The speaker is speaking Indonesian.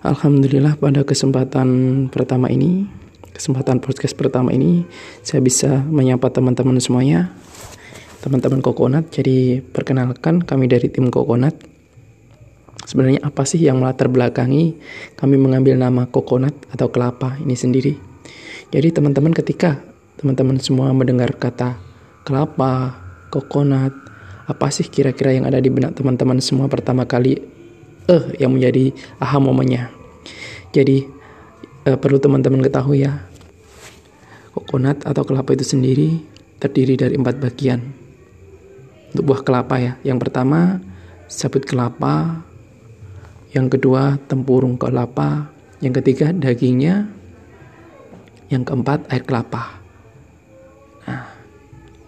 Alhamdulillah pada kesempatan pertama ini, kesempatan podcast pertama ini, saya bisa menyapa teman-teman semuanya, teman-teman Kokonat. Jadi perkenalkan kami dari tim Kokonat. Sebenarnya apa sih yang melatar belakangi kami mengambil nama Kokonat atau kelapa ini sendiri? Jadi teman-teman ketika teman-teman semua mendengar kata kelapa, kokonat, apa sih kira-kira yang ada di benak teman-teman semua pertama kali eh yang menjadi aha momennya. Jadi eh, perlu teman-teman ketahui ya, kokonat atau kelapa itu sendiri terdiri dari empat bagian. Untuk buah kelapa ya, yang pertama sabut kelapa, yang kedua tempurung kelapa, yang ketiga dagingnya, yang keempat air kelapa.